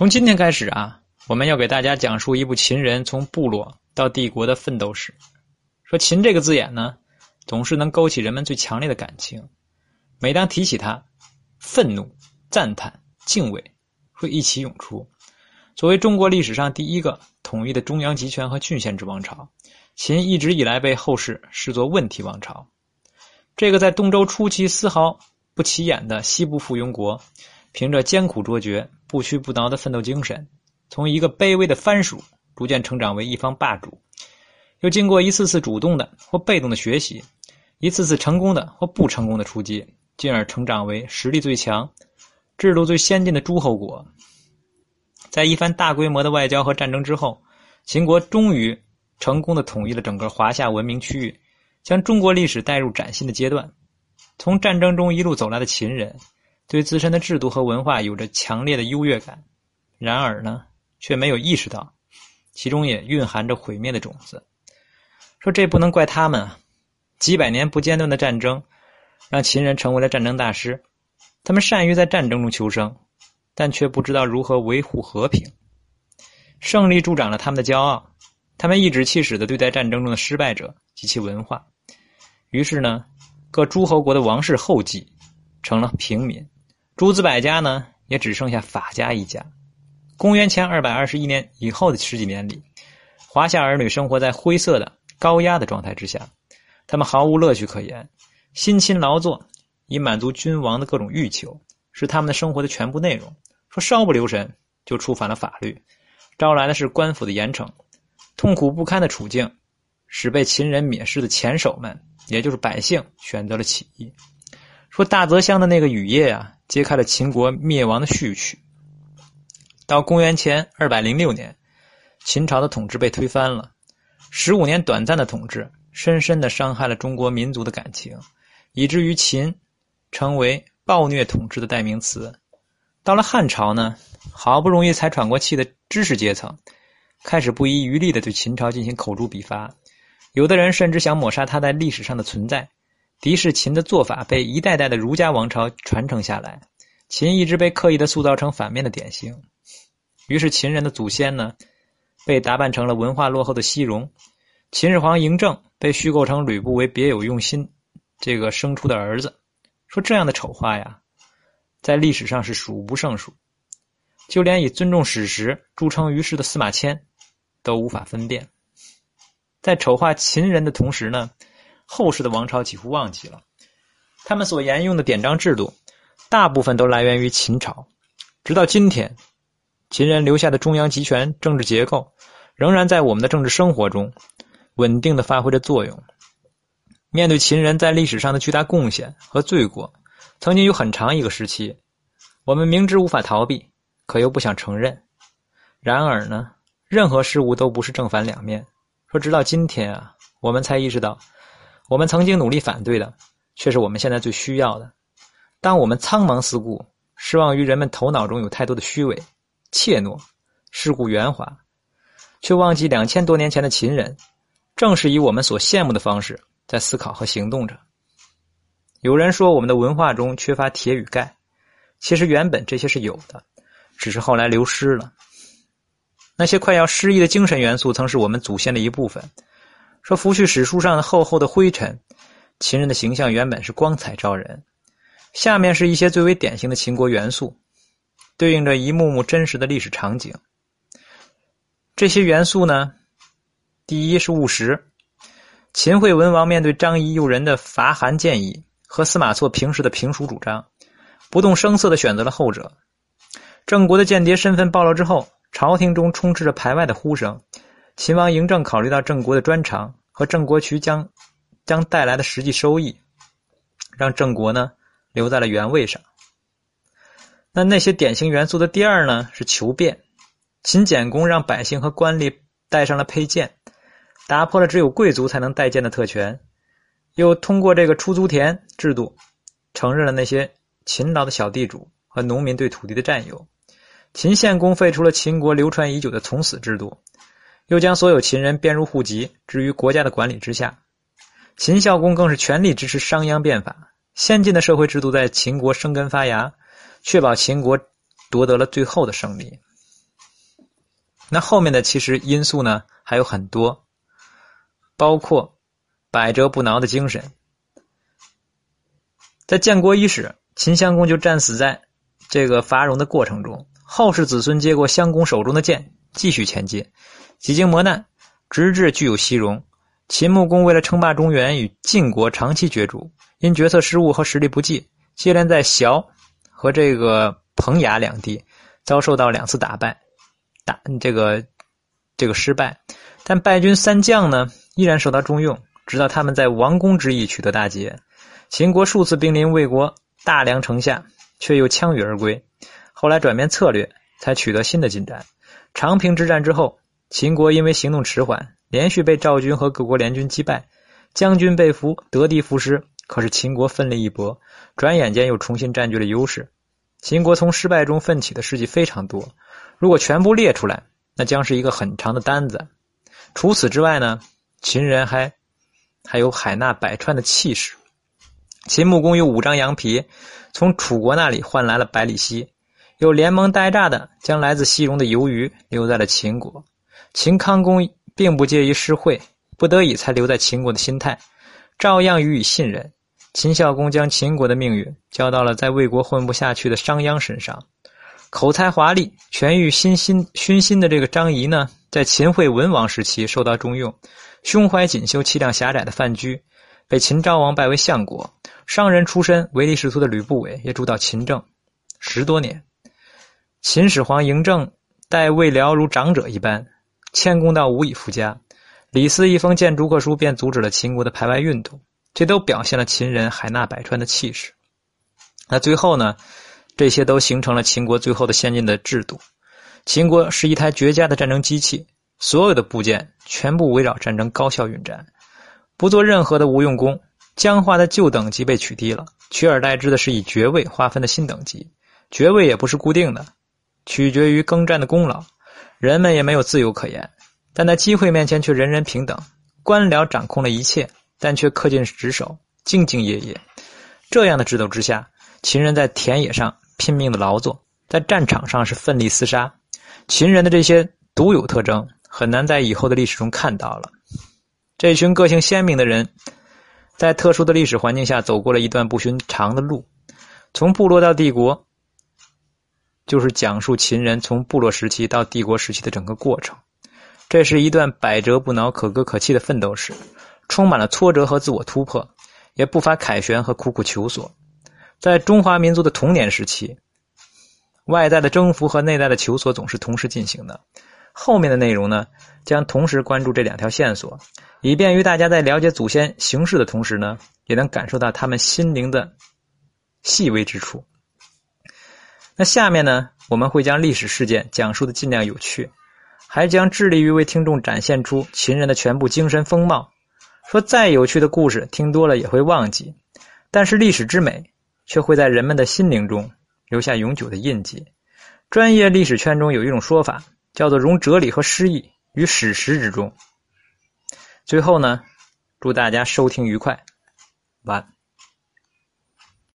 从今天开始啊，我们要给大家讲述一部秦人从部落到帝国的奋斗史。说“秦”这个字眼呢，总是能勾起人们最强烈的感情。每当提起它，愤怒、赞叹、敬畏会一起涌出。作为中国历史上第一个统一的中央集权和郡县制王朝，秦一直以来被后世视作问题王朝。这个在东周初期丝毫不起眼的西部附庸国，凭着艰苦卓绝。不屈不挠的奋斗精神，从一个卑微的藩属逐渐成长为一方霸主，又经过一次次主动的或被动的学习，一次次成功的或不成功的出击，进而成长为实力最强、制度最先进的诸侯国。在一番大规模的外交和战争之后，秦国终于成功的统一了整个华夏文明区域，将中国历史带入崭新的阶段。从战争中一路走来的秦人。对自身的制度和文化有着强烈的优越感，然而呢，却没有意识到，其中也蕴含着毁灭的种子。说这不能怪他们啊，几百年不间断的战争，让秦人成为了战争大师。他们善于在战争中求生，但却不知道如何维护和平。胜利助长了他们的骄傲，他们颐指气使的对待战争中的失败者及其文化。于是呢，各诸侯国的王室后继成了平民。诸子百家呢，也只剩下法家一家。公元前二百二十一年以后的十几年里，华夏儿女生活在灰色的高压的状态之下，他们毫无乐趣可言，辛勤劳作以满足君王的各种欲求，是他们的生活的全部内容。说稍不留神就触犯了法律，招来的是官府的严惩。痛苦不堪的处境，使被秦人蔑视的前手们，也就是百姓，选择了起义。说大泽乡的那个雨夜啊。揭开了秦国灭亡的序曲。到公元前二百零六年，秦朝的统治被推翻了。十五年短暂的统治，深深的伤害了中国民族的感情，以至于秦成为暴虐统治的代名词。到了汉朝呢，好不容易才喘过气的知识阶层，开始不遗余力的对秦朝进行口诛笔伐，有的人甚至想抹杀他在历史上的存在。敌视秦的做法被一代代的儒家王朝传承下来，秦一直被刻意的塑造成反面的典型。于是秦人的祖先呢，被打扮成了文化落后的西戎。秦始皇嬴政被虚构成吕布为别有用心这个生出的儿子。说这样的丑化呀，在历史上是数不胜数，就连以尊重史实著称于世的司马迁都无法分辨。在丑化秦人的同时呢。后世的王朝几乎忘记了，他们所沿用的典章制度，大部分都来源于秦朝。直到今天，秦人留下的中央集权政治结构，仍然在我们的政治生活中稳定的发挥着作用。面对秦人在历史上的巨大贡献和罪过，曾经有很长一个时期，我们明知无法逃避，可又不想承认。然而呢，任何事物都不是正反两面。说直到今天啊，我们才意识到。我们曾经努力反对的，却是我们现在最需要的。当我们苍茫四顾，失望于人们头脑中有太多的虚伪、怯懦、世故圆滑，却忘记两千多年前的秦人，正是以我们所羡慕的方式在思考和行动着。有人说我们的文化中缺乏铁与钙，其实原本这些是有的，只是后来流失了。那些快要失忆的精神元素，曾是我们祖先的一部分。说拂去史书上的厚厚的灰尘，秦人的形象原本是光彩照人。下面是一些最为典型的秦国元素，对应着一幕幕真实的历史场景。这些元素呢，第一是务实。秦惠文王面对张仪诱人的伐韩建议和司马错平时的平蜀主张，不动声色的选择了后者。郑国的间谍身份暴露之后，朝廷中充斥着排外的呼声。秦王嬴政考虑到郑国的专长和郑国渠将将带来的实际收益，让郑国呢留在了原位上。那那些典型元素的第二呢是求变。秦简公让百姓和官吏带上了佩剑，打破了只有贵族才能带剑的特权，又通过这个出租田制度，承认了那些勤劳的小地主和农民对土地的占有。秦献公废除了秦国流传已久的从死制度。又将所有秦人编入户籍，置于国家的管理之下。秦孝公更是全力支持商鞅变法，先进的社会制度在秦国生根发芽，确保秦国夺得了最后的胜利。那后面的其实因素呢还有很多，包括百折不挠的精神。在建国伊始，秦襄公就战死在这个伐戎的过程中，后世子孙接过襄公手中的剑，继续前进，几经磨难，直至具有西戎。秦穆公为了称霸中原，与晋国长期角逐，因决策失误和实力不济，接连在崤和这个彭衙两地遭受到两次打败。打这个这个失败，但败军三将呢依然受到重用，直到他们在王宫之役取得大捷。秦国数次兵临魏国大梁城下，却又枪雨而归。后来转变策略，才取得新的进展。长平之战之后，秦国因为行动迟缓，连续被赵军和各国联军击败，将军被俘，得地赋诗。可是秦国奋力一搏，转眼间又重新占据了优势。秦国从失败中奋起的事迹非常多。如果全部列出来，那将是一个很长的单子。除此之外呢，秦人还还有海纳百川的气势。秦穆公有五张羊皮，从楚国那里换来了百里奚，又连蒙带诈的将来自西戎的鱿鱼留在了秦国。秦康公并不介意施惠，不得已才留在秦国的心态，照样予以信任。秦孝公将秦国的命运交到了在魏国混不下去的商鞅身上。口才华丽、权欲熏心熏心的这个张仪呢，在秦惠文王时期受到重用；胸怀锦绣、气量狭窄的范雎，被秦昭王拜为相国；商人出身、唯利是图的吕不韦也主导秦政十多年。秦始皇嬴政待魏辽如长者一般，谦恭到无以复加。李斯一封谏逐客书，便阻止了秦国的排外运动，这都表现了秦人海纳百川的气势。那最后呢？这些都形成了秦国最后的先进的制度。秦国是一台绝佳的战争机器，所有的部件全部围绕战争高效运转，不做任何的无用功。僵化的旧等级被取缔了，取而代之的是以爵位划分的新等级。爵位也不是固定的，取决于耕战的功劳。人们也没有自由可言，但在机会面前却人人平等。官僚掌控了一切，但却恪尽职守，兢兢业业。这样的制度之下，秦人在田野上。拼命的劳作，在战场上是奋力厮杀。秦人的这些独有特征，很难在以后的历史中看到了。这群个性鲜明的人，在特殊的历史环境下走过了一段不寻常的路，从部落到帝国，就是讲述秦人从部落时期到帝国时期的整个过程。这是一段百折不挠、可歌可泣的奋斗史，充满了挫折和自我突破，也不乏凯旋和苦苦求索。在中华民族的童年时期，外在的征服和内在的求索总是同时进行的。后面的内容呢，将同时关注这两条线索，以便于大家在了解祖先形式的同时呢，也能感受到他们心灵的细微之处。那下面呢，我们会将历史事件讲述的尽量有趣，还将致力于为听众展现出秦人的全部精神风貌。说再有趣的故事，听多了也会忘记，但是历史之美。却会在人们的心灵中留下永久的印记。专业历史圈中有一种说法，叫做融哲理和诗意于史实之中。最后呢，祝大家收听愉快，晚。